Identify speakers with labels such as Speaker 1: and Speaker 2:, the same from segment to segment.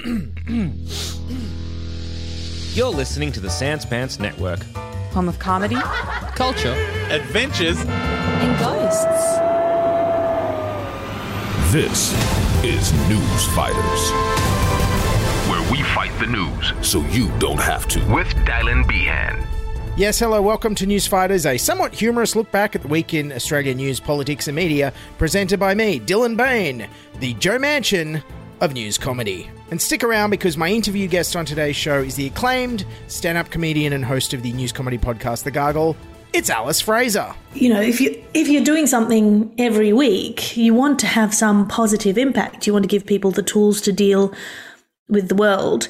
Speaker 1: You're listening to the Sans Pants Network.
Speaker 2: Home of comedy
Speaker 1: Culture.
Speaker 3: adventures.
Speaker 2: and ghosts.
Speaker 4: This is News Fighters, where we fight the news so you don't have to. With Dylan Behan.
Speaker 5: Yes, hello, welcome to News Fighters, a somewhat humorous look back at the week in Australian news, politics, and media, presented by me, Dylan Behan, the Joe Manchin of news comedy. And stick around because my interview guest on today's show is the acclaimed stand up comedian and host of the news comedy podcast, The Gargle. It's Alice Fraser.
Speaker 6: you know if you if you're doing something every week you want to have some positive impact you want to give people the tools to deal with the world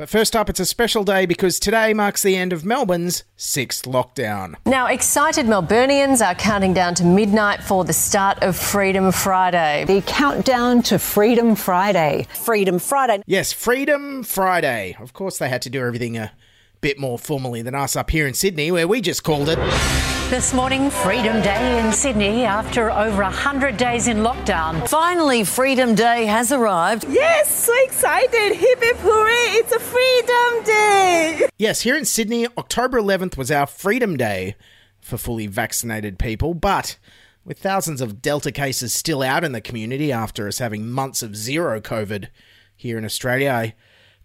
Speaker 5: But first up, it's a special day because today marks the end of Melbourne's sixth lockdown.
Speaker 7: Now, excited Melburnians are counting down to midnight for the start of Freedom Friday.
Speaker 2: The countdown to Freedom Friday.
Speaker 8: Freedom Friday.
Speaker 5: Yes, Freedom Friday. Of course, they had to do everything a bit more formally than us up here in Sydney, where we just called it.
Speaker 8: This morning, Freedom Day in Sydney after over 100 days in lockdown.
Speaker 2: Finally, Freedom Day has arrived.
Speaker 9: Yes, so excited. Hip hip hooray, it's a freedom day.
Speaker 5: Yes, here in Sydney, October 11th was our Freedom Day for fully vaccinated people, but with thousands of Delta cases still out in the community after us having months of zero COVID here in Australia, I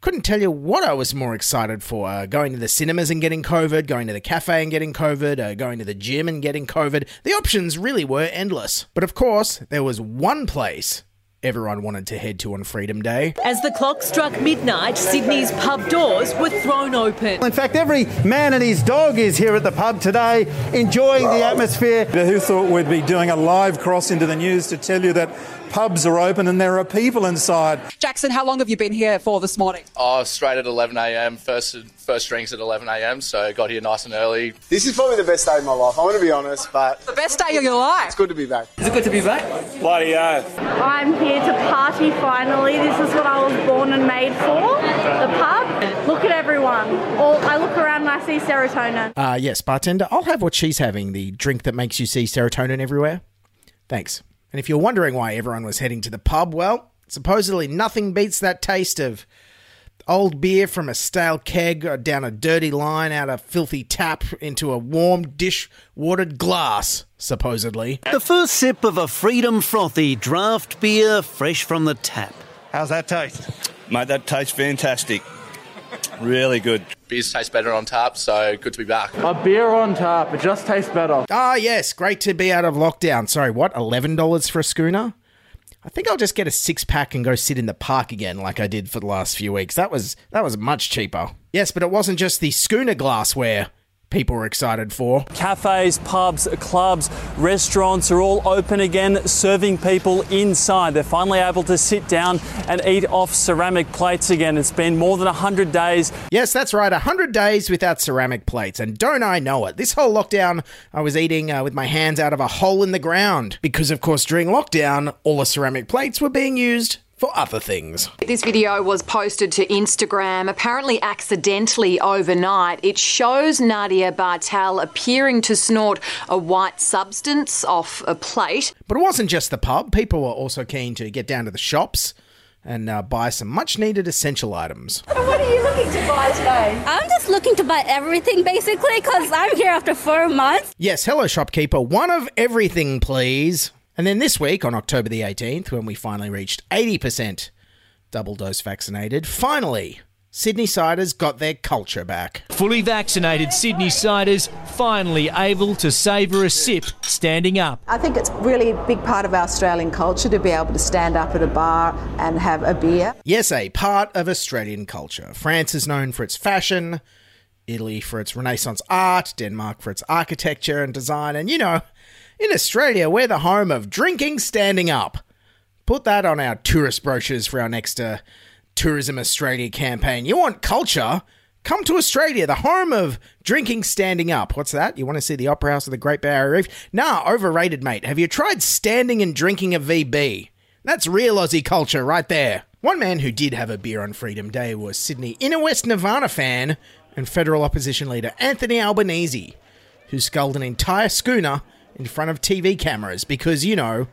Speaker 5: couldn't tell you what I was more excited for. Uh, going to the cinemas and getting COVID, going to the cafe and getting COVID, uh, going to the gym and getting COVID. The options really were endless. But of course, there was one place everyone wanted to head to on Freedom Day.
Speaker 9: As the clock struck midnight, Sydney's pub doors were thrown open.
Speaker 10: In fact, every man and his dog is here at the pub today, enjoying the atmosphere.
Speaker 11: Who thought we'd be doing a live cross into the news to tell you that pubs are open and there are people inside?
Speaker 9: Jackson, how long have you been here for this morning?
Speaker 12: Oh, straight at 11 a.m. First, first drinks at 11 a.m. So got here nice and early.
Speaker 13: This is probably the best day of my life. I want to be honest, but
Speaker 9: The best day of your life.
Speaker 13: it's good to be back.
Speaker 9: Is it good to be back?
Speaker 11: Bloody oath.
Speaker 9: I'm here to party finally. This is what I was born and made for. The pub. Look at everyone. All, I look around and I see serotonin.
Speaker 5: Uh, yes, bartender, I'll have what she's having the drink that makes you see serotonin everywhere. Thanks. And if you're wondering why everyone was heading to the pub, well, supposedly nothing beats that taste of old beer from a stale keg or down a dirty line out a filthy tap into a warm dish watered glass, supposedly.
Speaker 14: The first sip of a Freedom Frothy draft beer fresh from the tap.
Speaker 10: How's that taste?
Speaker 11: Mate, that tastes fantastic. Really good.
Speaker 12: Beers taste better on tap, so good to be back.
Speaker 10: A beer on tap, it just tastes better.
Speaker 5: Ah, yes, great to be out of lockdown. Sorry, what? $11 for a schooner? I think I'll just get a six pack and go sit in the park again like I did for the last few weeks. That was that was much cheaper. Yes, but it wasn't just the schooner glassware people are excited for.
Speaker 15: Cafes, pubs, clubs, restaurants are all open again, serving people inside. They're finally able to sit down and eat off ceramic plates again. It's been more than 100 days.
Speaker 5: Yes, that's right, 100 days without ceramic plates. And don't I know it? This whole lockdown, I was eating uh, with my hands out of a hole in the ground. Because, of course, during lockdown, all the ceramic plates were being used for other things.
Speaker 3: This video was posted to Instagram, apparently accidentally overnight. It shows Nadia Bartel appearing to snort a white substance off a plate.
Speaker 5: But it wasn't just the pub, people were also keen to get down to the shops and uh, buy some much needed essential items.
Speaker 9: What are you looking to buy today?
Speaker 16: I'm just looking to buy everything basically because I'm here after four months.
Speaker 5: Yes, hello, shopkeeper. One of everything, please. And then this week, on October the 18th, when we finally reached 80% double dose vaccinated, finally, Sydney Siders got their culture back.
Speaker 17: Fully vaccinated Sydney Siders finally able to savour a sip standing up.
Speaker 18: I think it's really a big part of our Australian culture to be able to stand up at a bar and have a beer.
Speaker 5: Yes, a part of Australian culture. France is known for its fashion, Italy for its Renaissance art, Denmark for its architecture and design, and you know, in Australia, we're the home of drinking standing up. Put that on our tourist brochures for our next uh, Tourism Australia campaign. You want culture? Come to Australia, the home of drinking standing up. What's that? You want to see the Opera House of the Great Barrier Reef? Nah, overrated, mate. Have you tried standing and drinking a VB? That's real Aussie culture right there. One man who did have a beer on Freedom Day was Sydney Inner West Nirvana fan and federal opposition leader Anthony Albanese, who sculled an entire schooner in front of TV cameras because, you know,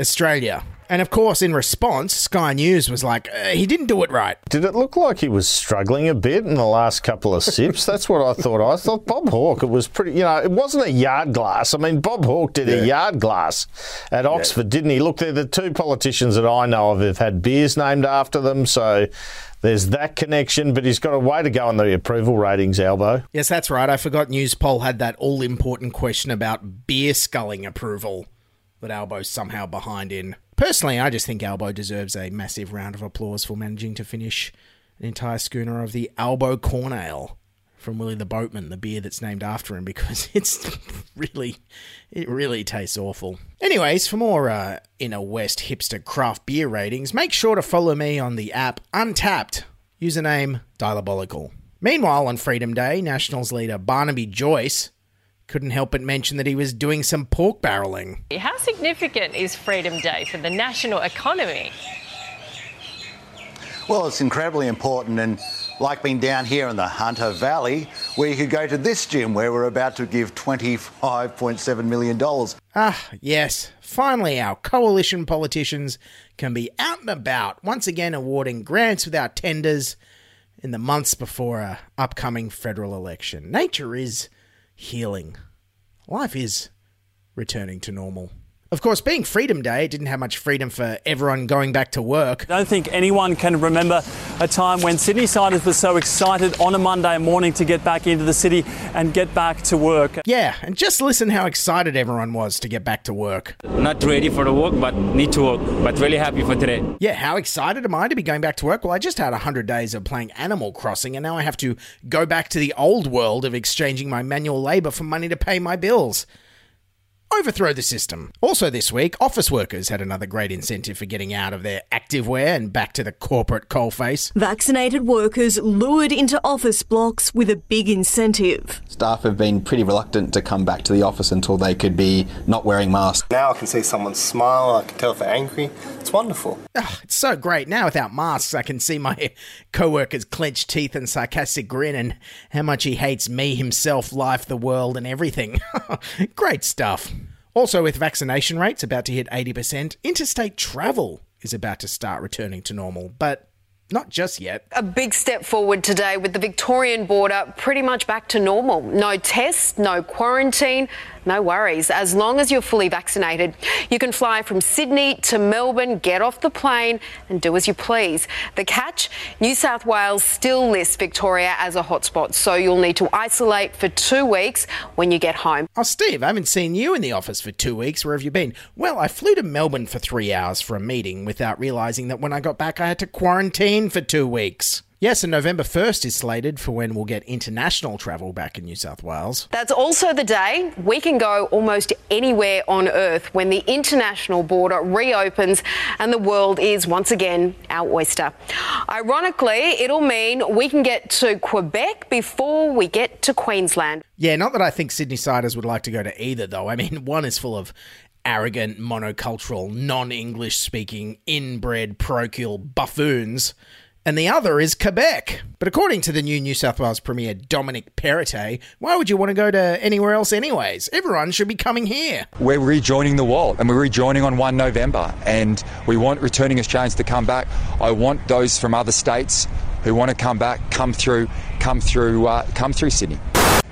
Speaker 5: Australia. And of course, in response, Sky News was like, uh, he didn't do it right.
Speaker 19: Did it look like he was struggling a bit in the last couple of sips? That's what I thought. I thought Bob Hawke, it was pretty, you know, it wasn't a yard glass. I mean, Bob Hawke did a yard glass at Oxford, didn't he? Look, they're the two politicians that I know of have had beers named after them, so there's that connection, but he's got a way to go on the approval ratings, Albo.
Speaker 5: Yes, that's right. I forgot Newspoll had that all important question about beer sculling approval that Albo's somehow behind in. Personally, I just think Albo deserves a massive round of applause for managing to finish an entire schooner of the Albo Corn Ale from Willie the Boatman, the beer that's named after him, because it's really, it really tastes awful. Anyways, for more uh, inner west hipster craft beer ratings, make sure to follow me on the app Untappd, username Dylabolical. Meanwhile, on Freedom Day, Nationals leader Barnaby Joyce couldn't help but mention that he was doing some pork barreling.
Speaker 7: How significant is Freedom Day for the national economy?
Speaker 20: Well, it's incredibly important, and like being down here in the Hunter Valley, where you could go to this gym where we're about to give $25.7 million.
Speaker 5: Ah, yes. Finally, our coalition politicians can be out and about, once again awarding grants without tenders in the months before a upcoming federal election. Nature is healing. Life is returning to normal. Of course, being Freedom Day, it didn't have much freedom for everyone going back to work.
Speaker 15: I don't think anyone can remember a time when Sydney Siders were so excited on a Monday morning to get back into the city and get back to work.
Speaker 5: Yeah, and just listen how excited everyone was to get back to work.
Speaker 21: Not ready for the work, but need to work. But really happy for today.
Speaker 5: Yeah, how excited am I to be going back to work? Well, I just had 100 days of playing Animal Crossing, and now I have to go back to the old world of exchanging my manual labour for money to pay my bills. Overthrow the system. Also, this week, office workers had another great incentive for getting out of their activewear and back to the corporate coalface.
Speaker 22: Vaccinated workers lured into office blocks with a big incentive.
Speaker 23: Staff have been pretty reluctant to come back to the office until they could be not wearing masks.
Speaker 24: Now I can see someone smile, I can tell if they're angry. It's wonderful.
Speaker 5: Oh, it's so great. Now, without masks, I can see my co worker's clenched teeth and sarcastic grin and how much he hates me, himself, life, the world, and everything. great stuff. Also, with vaccination rates about to hit 80%, interstate travel is about to start returning to normal, but not just yet.
Speaker 7: A big step forward today with the Victorian border pretty much back to normal. No tests, no quarantine, no worries. As long as you're fully vaccinated, you can fly from Sydney to Melbourne, get off the plane, and do as you please. The catch New South Wales still lists Victoria as a hotspot, so you'll need to isolate for two weeks when you get home.
Speaker 5: Oh, Steve, I haven't seen you in the office for two weeks. Where have you been? Well, I flew to Melbourne for three hours for a meeting without realising that when I got back, I had to quarantine for two weeks. Yes, and November 1st is slated for when we'll get international travel back in New South Wales.
Speaker 7: That's also the day we can go almost anywhere on Earth when the international border reopens and the world is once again our oyster. Ironically, it'll mean we can get to Quebec before we get to Queensland.
Speaker 5: Yeah, not that I think Sydney Siders would like to go to either, though. I mean, one is full of arrogant, monocultural, non English speaking, inbred, parochial buffoons. And the other is Quebec. But according to the new New South Wales Premier Dominic Perrottet, why would you want to go to anywhere else, anyways? Everyone should be coming here.
Speaker 25: We're rejoining the world and we're rejoining on 1 November. And we want returning Australians to come back. I want those from other states who want to come back, come through, come through, uh, come through Sydney.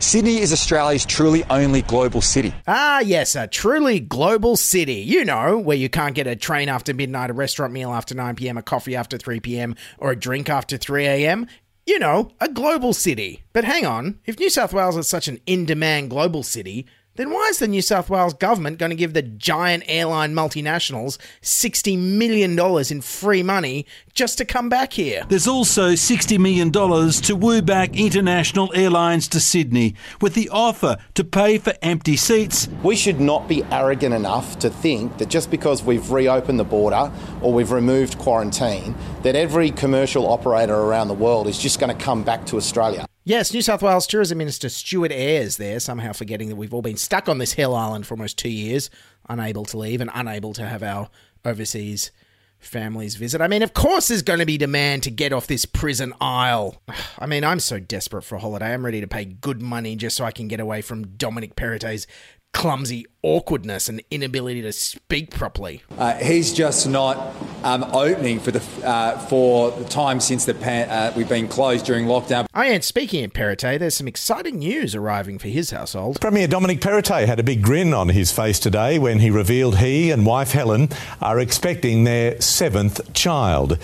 Speaker 25: Sydney is Australia's truly only global city.
Speaker 5: Ah, yes, a truly global city. You know, where you can't get a train after midnight, a restaurant meal after 9 pm, a coffee after 3 pm, or a drink after 3 am. You know, a global city. But hang on, if New South Wales is such an in demand global city, then why is the New South Wales government going to give the giant airline multinationals $60 million in free money just to come back here?
Speaker 26: There's also $60 million to woo back international airlines to Sydney with the offer to pay for empty seats.
Speaker 24: We should not be arrogant enough to think that just because we've reopened the border or we've removed quarantine, that every commercial operator around the world is just going to come back to Australia.
Speaker 5: Yes, New South Wales Tourism Minister Stuart Ayres there, somehow forgetting that we've all been stuck on this hell island for almost two years, unable to leave and unable to have our overseas families visit. I mean, of course, there's going to be demand to get off this prison isle. I mean, I'm so desperate for a holiday. I'm ready to pay good money just so I can get away from Dominic Perrottet's clumsy awkwardness and inability to speak properly.
Speaker 27: Uh, he's just not um, opening for the uh, for the time since the pan- uh, we've been closed during lockdown.
Speaker 5: I am speaking of Perrottet. There's some exciting news arriving for his household.
Speaker 28: Premier Dominic Perrottet had a big grin on his face today when he revealed he and wife Helen are expecting their seventh child.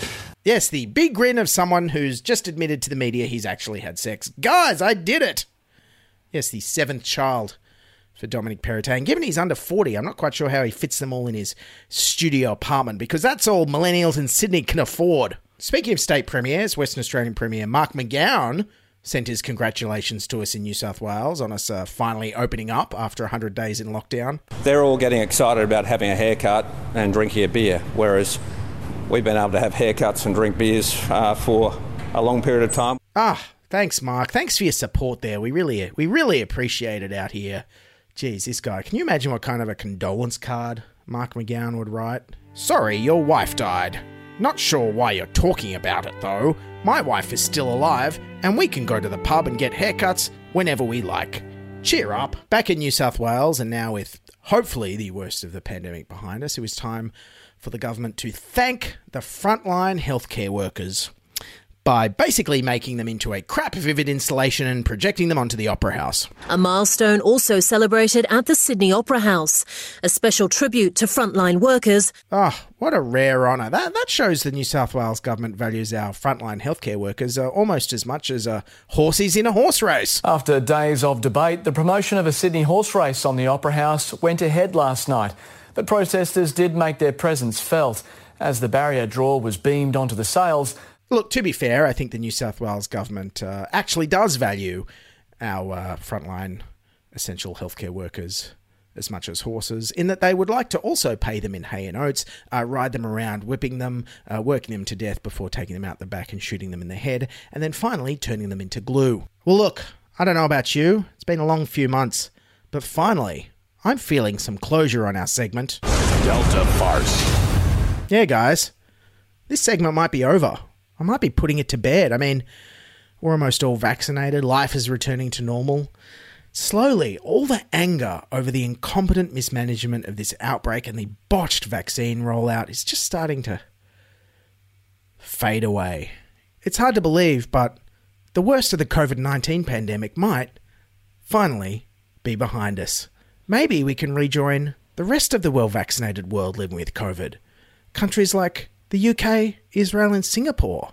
Speaker 5: Yes, the big grin of someone who's just admitted to the media he's actually had sex. Guys, I did it! Yes, the seventh child for Dominic Perrottet. Given he's under 40, I'm not quite sure how he fits them all in his studio apartment because that's all millennials in Sydney can afford. Speaking of state premiers, Western Australian Premier Mark McGowan sent his congratulations to us in New South Wales on us uh, finally opening up after 100 days in lockdown.
Speaker 29: They're all getting excited about having a haircut and drinking a beer, whereas we've been able to have haircuts and drink beers uh, for a long period of time.
Speaker 5: Ah, thanks, Mark. Thanks for your support there. We really, we really appreciate it out here. Geez, this guy. Can you imagine what kind of a condolence card Mark McGowan would write? Sorry, your wife died. Not sure why you're talking about it, though. My wife is still alive, and we can go to the pub and get haircuts whenever we like. Cheer up. Back in New South Wales, and now with hopefully the worst of the pandemic behind us, it was time for the government to thank the frontline healthcare workers by basically making them into a crap vivid installation and projecting them onto the Opera House.
Speaker 30: A milestone also celebrated at the Sydney Opera House, a special tribute to frontline workers.
Speaker 5: Oh, what a rare honour. That, that shows the New South Wales government values our frontline healthcare workers uh, almost as much as a uh, horses in a horse race.
Speaker 31: After days of debate, the promotion of a Sydney horse race on the Opera House went ahead last night. But protesters did make their presence felt. As the barrier draw was beamed onto the sails,
Speaker 5: Look, to be fair, I think the New South Wales government uh, actually does value our uh, frontline essential healthcare workers as much as horses, in that they would like to also pay them in hay and oats, uh, ride them around, whipping them, uh, working them to death before taking them out the back and shooting them in the head, and then finally turning them into glue. Well, look, I don't know about you, it's been a long few months, but finally, I'm feeling some closure on our segment.
Speaker 32: Delta farce.
Speaker 5: Yeah, guys, this segment might be over. I might be putting it to bed. I mean, we're almost all vaccinated, life is returning to normal. Slowly, all the anger over the incompetent mismanagement of this outbreak and the botched vaccine rollout is just starting to fade away. It's hard to believe, but the worst of the COVID 19 pandemic might finally be behind us. Maybe we can rejoin the rest of the well vaccinated world living with COVID. Countries like the UK, Israel, and Singapore.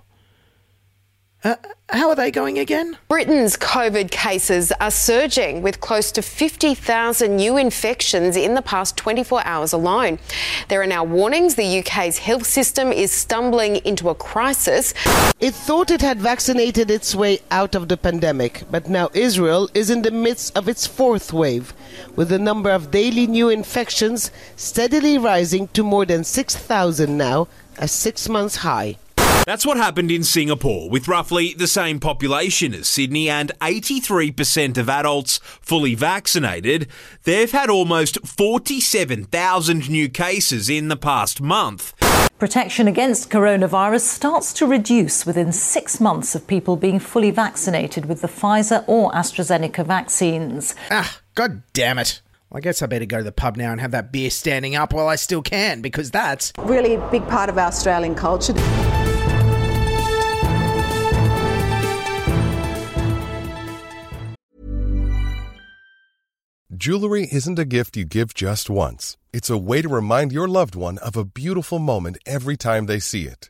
Speaker 5: Uh, how are they going again?
Speaker 7: Britain's COVID cases are surging with close to 50,000 new infections in the past 24 hours alone. There are now warnings the UK's health system is stumbling into a crisis.
Speaker 33: It thought it had vaccinated its way out of the pandemic, but now Israel is in the midst of its fourth wave, with the number of daily new infections steadily rising to more than 6,000 now, a six months high.
Speaker 34: That's what happened in Singapore, with roughly the same population as Sydney and 83% of adults fully vaccinated. They've had almost 47,000 new cases in the past month.
Speaker 35: Protection against coronavirus starts to reduce within six months of people being fully vaccinated with the Pfizer or AstraZeneca vaccines.
Speaker 5: Ah, god damn it. Well, I guess I better go to the pub now and have that beer standing up while I still can, because that's
Speaker 18: really a big part of our Australian culture.
Speaker 36: Jewelry isn't a gift you give just once. It's a way to remind your loved one of a beautiful moment every time they see it.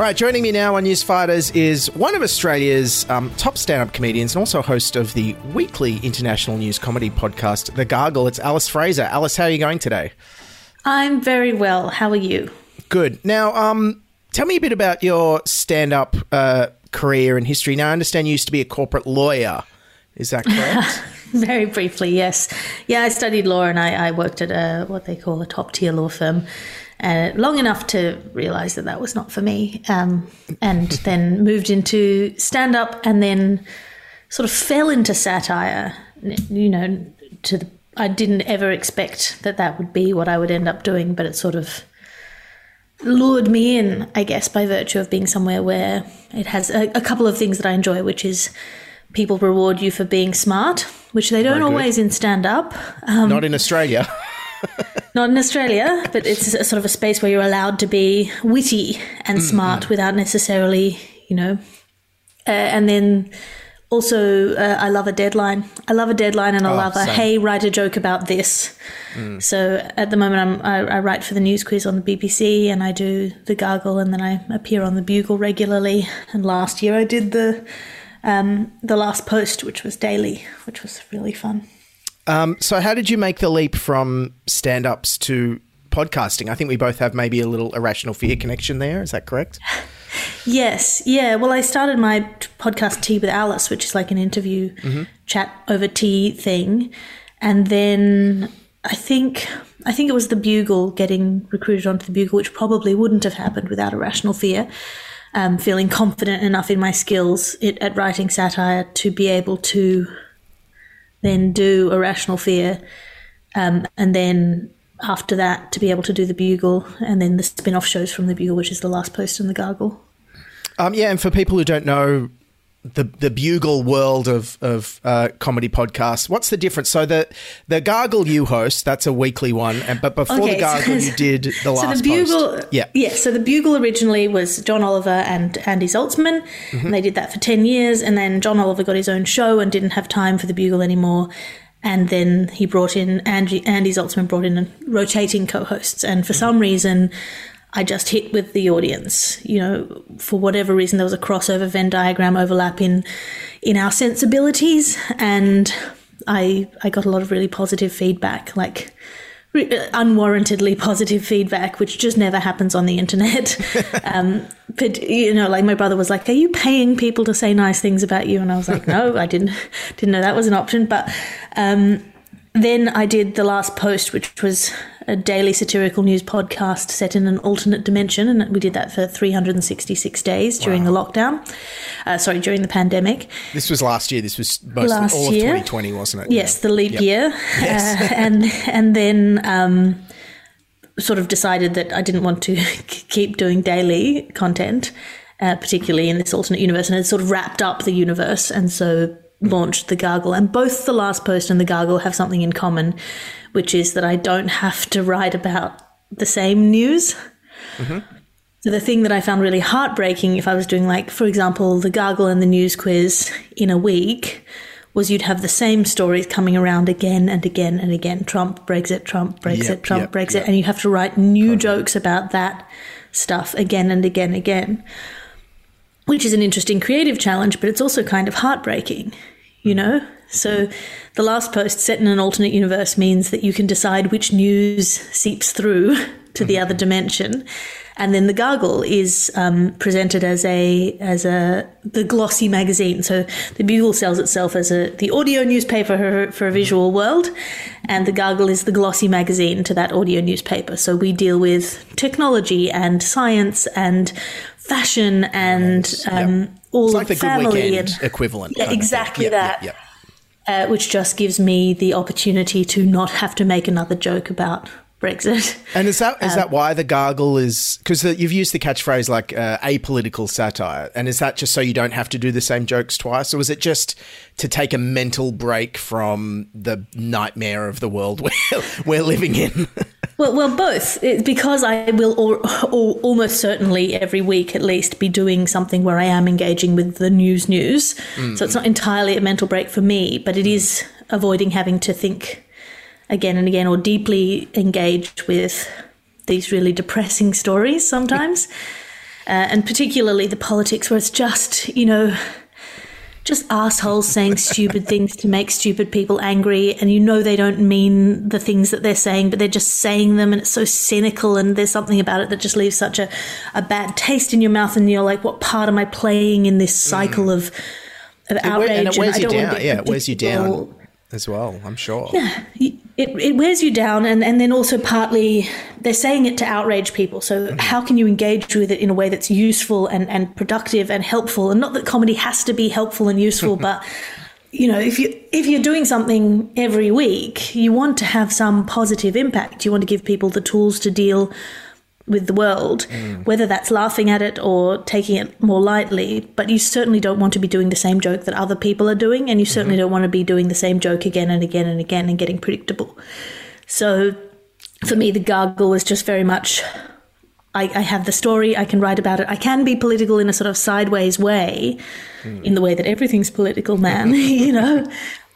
Speaker 5: All right, joining me now on News Fighters is one of Australia's um, top stand up comedians and also host of the weekly international news comedy podcast, The Gargle. It's Alice Fraser. Alice, how are you going today?
Speaker 37: I'm very well. How are you?
Speaker 5: Good. Now, um, tell me a bit about your stand up uh, career and history. Now, I understand you used to be a corporate lawyer. Is that correct?
Speaker 37: very briefly, yes. Yeah, I studied law and I, I worked at a, what they call a top tier law firm uh, long enough to realize that that was not for me. Um, and then moved into stand up and then sort of fell into satire, you know, to the, I didn't ever expect that that would be what I would end up doing, but it sort of lured me in, I guess, by virtue of being somewhere where it has a, a couple of things that I enjoy, which is people reward you for being smart, which they don't always in stand up.
Speaker 5: Um, Not in Australia.
Speaker 37: Not in Australia, but it's a, sort of a space where you're allowed to be witty and
Speaker 5: Mm,
Speaker 37: smart without necessarily, you know. Uh, and then also, uh, I love a deadline. I love a deadline, and I
Speaker 5: Oh,
Speaker 37: love a
Speaker 5: same.
Speaker 37: hey, write a joke about this.
Speaker 5: Mm.
Speaker 37: So at the moment, I'm, I, I write for the news quiz on the BBC, and I do the Gargle, and then I appear on the Bugle regularly. And last year, I did the um, the last post, which was daily, which was really fun.
Speaker 5: Um, so, how did you make the leap from stand ups to podcasting? I think we both have maybe a little irrational fear connection there. Is that correct?
Speaker 37: Yes, yeah. Well, I started my podcast Tea with Alice, which is like an interview
Speaker 5: Mhm.
Speaker 37: chat over tea thing, and then I think I think it was the Bugle getting recruited onto the Bugle, which probably wouldn't have happened without irrational fear. Um, feeling confident enough in my skills it, at writing satire to be able to then do irrational fear, um, and then after that to be able to do the Bugle, and then the spin-off shows from the Bugle, which is the last post in the Gargle.
Speaker 5: Um, yeah, and for people who don't know the the bugle world of of uh, comedy podcasts, what's the difference? So the the Gargle you host, that's a weekly one, and but before the
Speaker 37: Okay, so-
Speaker 5: Gargle you did the
Speaker 37: so
Speaker 5: last So
Speaker 37: the Bugle,
Speaker 5: post. Yeah.
Speaker 37: yeah. So the Bugle originally was John Oliver and Andy Zaltzman,
Speaker 5: Mhm.
Speaker 37: and they did that for ten years. And then John Oliver got his own show and didn't have time for the Bugle anymore. And then he brought in Andy, Andy Zaltzman brought in rotating co-hosts, and for some reason, I just hit with the audience. You know, for whatever reason, there was a crossover Venn diagram overlap in in our sensibilities, and I I got a lot of really positive feedback, like re- uh, unwarrantedly positive feedback, which just never happens on the internet. um, but you know, like my brother was like, "Are you paying people to say nice things about you?" And I was like, "No, I didn't didn't know that was an option." But um, then I did the last post, which was a daily satirical news podcast set in an alternate dimension, and we did that for 366 days during the lockdown. Uh, sorry, during the pandemic.
Speaker 5: This was last year. This was most
Speaker 37: Last
Speaker 5: all of
Speaker 37: year.
Speaker 5: 2020, wasn't it?
Speaker 37: Yes, the leap
Speaker 5: Yep.
Speaker 37: year,
Speaker 5: Yes.
Speaker 37: uh, and and then um, sort of decided that I didn't want to keep doing daily content, uh, particularly in this alternate universe, and it sort of wrapped up the universe, and so launched the Gargle. And both the last post and the Gargle have something in common, which is that I don't have to write about the same news. Mm-hmm. So the thing that I found really heartbreaking, if I was doing like, for example, the Gargle and the news quiz in a week, was you'd have the same stories coming around again and again and again. Trump, Brexit, Trump, Brexit,
Speaker 5: Yep,
Speaker 37: Trump,
Speaker 5: yep,
Speaker 37: Brexit,
Speaker 5: yep.
Speaker 37: and you have to write new jokes about that stuff again and again and again. Which is an interesting creative challenge, but it's also kind of heartbreaking, you hmm. know? So the last post set in an alternate universe means that you can decide which news seeps through to the other dimension. And then the gargle is um, presented as a as a the glossy magazine. So the Bugle sells itself as a the audio newspaper for, for a visual world, and the gargle is the glossy magazine to that audio newspaper. So we deal with technology and science and fashion and um, all
Speaker 5: It's like the Good
Speaker 37: family
Speaker 5: Weekend
Speaker 37: and
Speaker 5: equivalent.
Speaker 37: Yeah,
Speaker 5: kind of thing.
Speaker 37: exactly
Speaker 5: Yep,
Speaker 37: that.
Speaker 5: yep, yep.
Speaker 37: uh, which just gives me the opportunity to not have to make another joke about Brexit.
Speaker 5: And is that is
Speaker 37: Um,
Speaker 5: that why the gargle is? Because you've used the catchphrase like uh, apolitical satire, and is that just so you don't have to do the same jokes twice, or is it just to take a mental break from the nightmare of the world we're, we're living in?
Speaker 37: Well, well, both. It, because I will al- al- almost certainly every week at least be doing something where I am engaging with the news news.
Speaker 5: Mm.
Speaker 37: So it's not entirely a mental break for me, but it is avoiding having to think again and again or deeply engage with these really depressing stories sometimes. uh, and particularly the politics where it's just, you know, just assholes saying stupid things to make stupid people angry and you know they don't mean the things that they're saying but they're just saying them and it's so cynical and there's something about it that just leaves such a, a bad taste in your mouth and you're like what part am i playing in this cycle of of
Speaker 5: It
Speaker 37: outrage
Speaker 5: and it wears
Speaker 37: I
Speaker 5: you down. Yeah, it wears you down as well. I'm sure.
Speaker 37: Yeah, it, it wears you down, and, and then also partly they're saying it to outrage people. So, mm-hmm. how can you engage with it in a way that's useful and, and productive and helpful? And not that comedy has to be helpful and useful, but you know, if you if you're doing something every week, you want to have some positive impact. You want to give people the tools to deal with the world, mm. whether that's laughing at it or taking it more lightly. But you certainly don't want to be doing the same joke that other people are doing, and you certainly mm-hmm. don't want to be doing the same joke again and again and again and getting predictable. So for me, the gargle was just very much. I, I have the story, I can write about it. I can be political in a sort of sideways way, mm. in the way that everything's political, man, you know.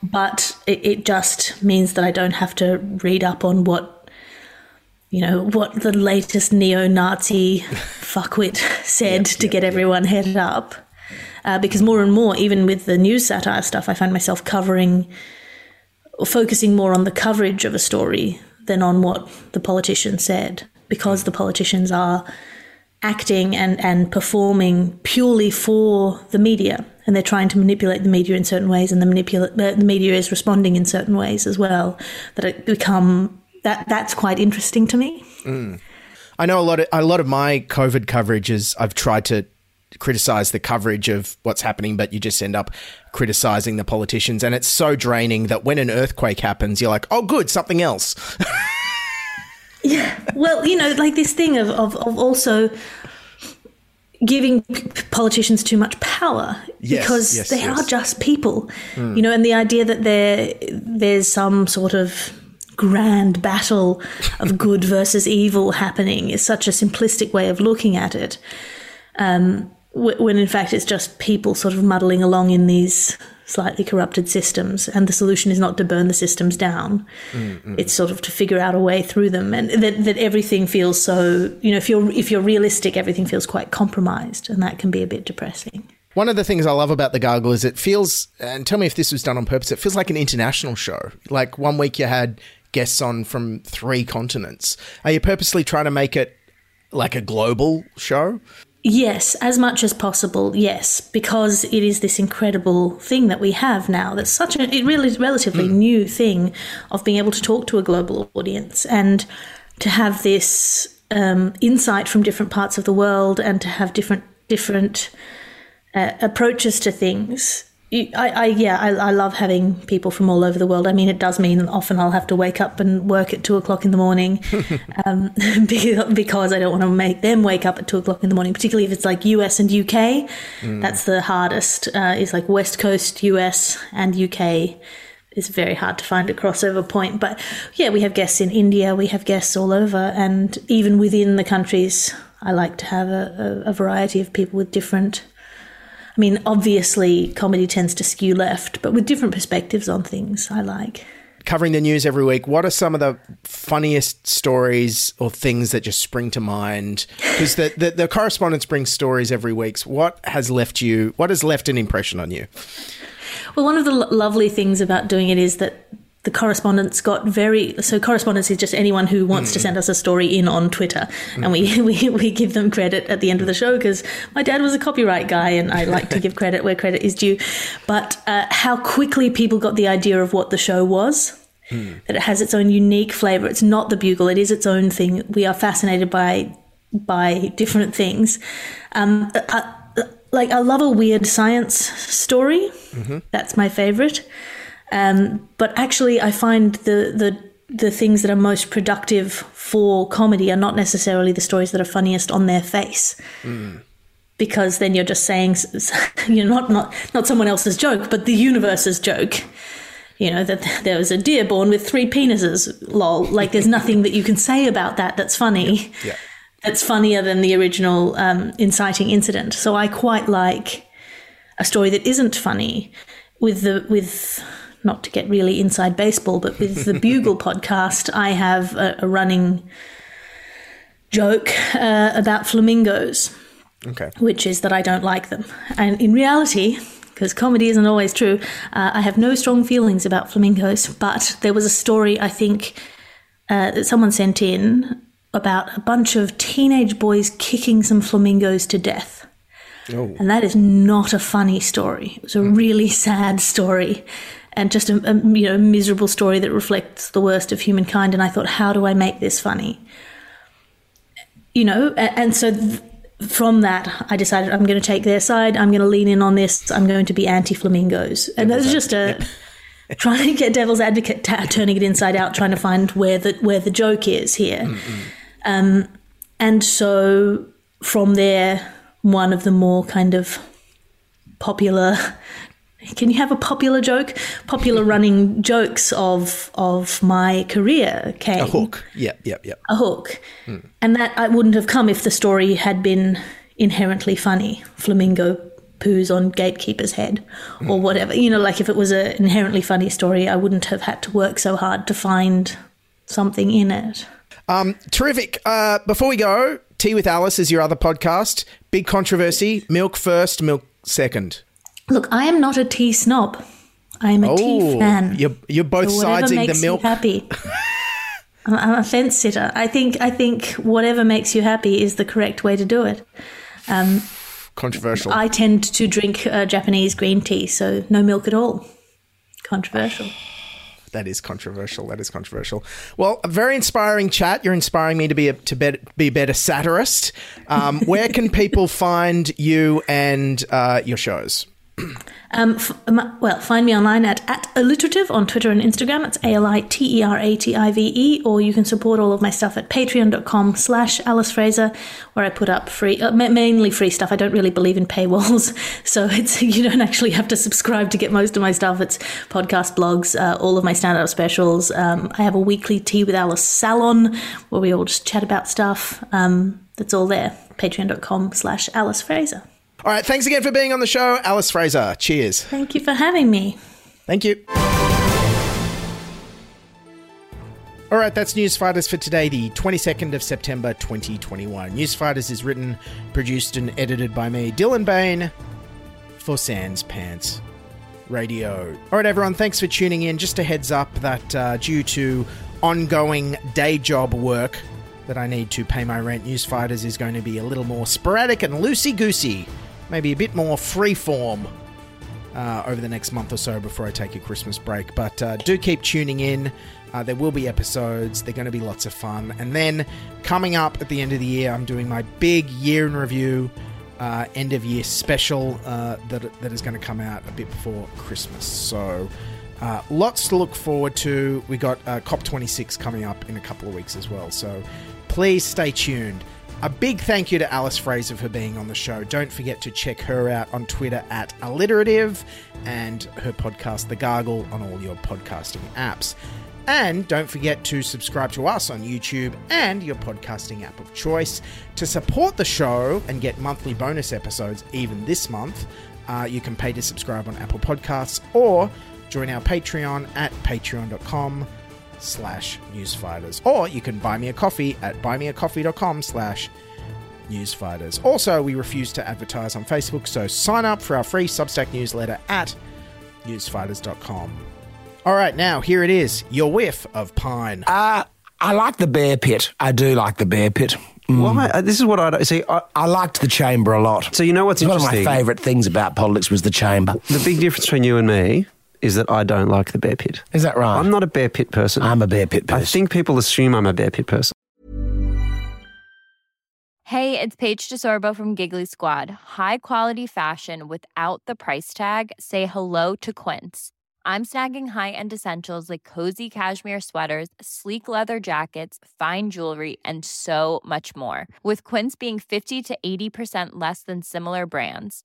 Speaker 37: But it, it just means that I don't have to read up on what you know, what the latest neo Nazi fuckwit said to get everyone headed up. Uh, because more and more, even with the news satire stuff, I find myself covering or focusing more on the coverage of a story than on what the politician said, because the politicians are acting and, and performing purely for the media. And they're trying to manipulate the media in certain ways, and the, manipula- the media is responding in certain ways as well. That it become that that's quite interesting to me.
Speaker 5: Mm. I know a lot of a lot of my COVID coverage is I've tried to criticize the coverage of what's happening, but you just end up criticizing the politicians, and it's so draining that when an earthquake happens, you're like, oh, good, something else.
Speaker 37: Yeah. Well, you know, like this thing of, of, of also giving p- politicians too much power
Speaker 38: Yes,
Speaker 37: because
Speaker 38: yes,
Speaker 37: they
Speaker 38: yes.
Speaker 37: are just people,
Speaker 38: Mm.
Speaker 37: you know, and the idea that there there's some sort of grand battle of good versus evil happening is such a simplistic way of looking at it. Um, when in fact it's just people sort of muddling along in these slightly corrupted systems, and the solution is not to burn the systems down.
Speaker 38: Mm,
Speaker 37: It's sort of to figure out a way through them, and that, that everything feels so. You know, if you're if you're realistic, everything feels quite compromised, and that can be a bit depressing.
Speaker 5: One of the things I love about the Gargle is it feels, and tell me if this was done on purpose, it feels like an international show. Like one week you had guests on from three continents. Are you purposely trying to make it like a global show?
Speaker 37: Yes, as much as possible, yes, because it is this incredible thing that we have now that's such a it really is relatively new thing of being able to talk to a global audience and to have this um, insight from different parts of the world and to have different different uh, approaches to things. You- I, I yeah, I, I love having people from all over the world. I mean, it does mean often I'll have to wake up and work at two o'clock in the morning um, because I don't want to make them wake up at two o'clock in the morning, particularly if it's like US and UK.
Speaker 38: Mm.
Speaker 37: That's the hardest. Uh, is like West Coast US and UK is very hard to find a crossover point. But yeah, we have guests in India, we have guests all over, and even within the countries, I like to have a, a, a variety of people with different. I mean, obviously, comedy tends to skew left, but with different perspectives on things, I like.
Speaker 5: Covering the news every week, what are some of the funniest stories or things that just spring to mind? Because the, the, the correspondence brings stories every week. So what has left you, what has left an impression on you?
Speaker 37: Well, one of the lo- lovely things about doing it is that the correspondence got very so correspondence is just anyone who wants to
Speaker 38: Mm.
Speaker 37: send us a story in on Twitter. And we, we we give them credit at the end of the show because my dad was a copyright guy and I like to give credit where credit is due. But uh, how quickly people got the idea of what the show was that it has its own unique flavor. It's not the bugle. It is its own thing. We are fascinated by by different things. Um, I, like I love a weird science story. That's my favorite. Um, but actually, I find the, the the things that are most productive for comedy are not necessarily the stories that are funniest on their face, because then you're just saying you're not not not someone else's joke, but the universe's joke. You know that there was a deer born with three penises. Lol. Like there's nothing that you can say about that that's funny
Speaker 5: Yeah.
Speaker 37: that's funnier than the original um, inciting incident. So I quite like a story that isn't funny with the with not to get really inside baseball, but with the Bugle podcast, I have a, a running joke uh, about flamingos
Speaker 5: Okay.
Speaker 37: which is that I don't like them. And in reality, because comedy isn't always true, uh, I have no strong feelings about flamingos. But there was a story I think uh, that someone sent in about a bunch of teenage boys kicking some flamingos to death.
Speaker 5: Oh.
Speaker 37: And that is not a funny story. It was a really sad story and just a, a you know miserable story that reflects the worst of humankind. And I thought, how do I make this funny? You know, a- and, so th- from that, I decided I'm going to take their side. I'm going to lean in on this. I'm going to be anti flamingos, and that's just a trying to get devil's advocate, ta turning it inside out, trying to find where the where the joke is here. Um, and so from there, one of the more kind of popular. Can you have a popular joke? Popular running jokes of of my career came
Speaker 5: A hook. Yep, yep, yep.
Speaker 37: a hook. And that I wouldn't have come if the story had been inherently funny. Flamingo poos on gatekeeper's head or whatever. You know, like if it was an inherently funny story, I wouldn't have had to work so hard to find something in it.
Speaker 5: Um, terrific. Uh, before we go, Tea with Alice is your other podcast. Big controversy. Milk first, milk second.
Speaker 37: Look, I am not a tea snob. I am a tea fan.
Speaker 5: Oh, You're, you're both
Speaker 37: So
Speaker 5: in the milk.
Speaker 37: happy. I'm, I'm a fence sitter. I think I think whatever makes you happy is the correct way to do it. Um,
Speaker 5: Controversial.
Speaker 37: I tend to drink uh, Japanese green tea, so no milk at all. Controversial.
Speaker 5: That is controversial. That is controversial. Well, a very inspiring chat. You're inspiring me to be a to be, be a better satirist. Um, where can people find you and uh, your shows?
Speaker 37: Um, f- m- well, find me online at, at aliterative on Twitter and Instagram. It's A L I T E R A T I V E. Or you can support all of my stuff at patreon.com slash Alice Fraser, where I put up free, uh, ma- mainly free stuff. I don't really believe in paywalls. So it's you don't actually have to subscribe to get most of my stuff. It's podcast blogs, uh, all of my stand up specials. Um, I have a weekly Tea with Alice salon where we all just chat about stuff. Um, that's all there. Patreon.com slash Alice Fraser.
Speaker 5: All right. Thanks again for being on the show, Alice Fraser. Cheers.
Speaker 37: Thank you for having me.
Speaker 5: Thank you. All right, that's Newsfighters for today, the 22nd of September 2021. Newsfighters is written, produced, and edited by me, Dylan Behan, for Sans Pants Radio. All right, everyone, thanks for tuning in. Just a heads up that uh, due to ongoing day job work that I need to pay my rent, News Fighters is going to be a little more sporadic and loosey goosey, maybe a bit more free form uh, over the next month or so before I take a Christmas break. But uh, do keep tuning in. Uh, there will be episodes. They're going to be lots of fun. And then coming up at the end of the year, I'm doing my big year in review, uh, end of year special uh, that that is going to come out a bit before Christmas. So. Uh, lots to look forward to. We got uh, COP26 coming up in a couple of weeks as well. So please stay tuned. A big thank you to Alice Fraser for being on the show. Don't forget to check her out on Twitter at aliterative and her podcast, The Gargle, on all your podcasting apps. And don't forget to subscribe to us on YouTube and your podcasting app of choice. To support the show and get monthly bonus episodes even this month, uh, you can pay to subscribe on Apple Podcasts or join our Patreon at patreon.com slash newsfighters. Or you can buy me a coffee at buymeacoffee.com slash newsfighters. Also, we refuse to advertise on Facebook, so sign up for our free Substack newsletter at newsfighters.com. All right, now here it is, your whiff of pine.
Speaker 38: Uh, I like the bear pit. I do like the bear pit. Mm.
Speaker 39: Why? Uh, This is what I don't see. I,
Speaker 38: I liked the chamber a lot.
Speaker 39: So you know what's interesting?
Speaker 38: One of my favourite things about politics was the chamber.
Speaker 39: The big difference between you and me is that I don't like the bear pit.
Speaker 38: Is that right?
Speaker 39: I'm not a bear pit person.
Speaker 38: I'm a bear pit person.
Speaker 39: I think people assume I'm a bear pit person.
Speaker 40: Hey, it's Paige DeSorbo from Giggly Squad. High quality fashion without the price tag. Say hello to Quince. I'm snagging high-end essentials like cozy cashmere sweaters, sleek leather jackets, fine jewelry, and so much more. With Quince being 50 to 80% less than similar brands.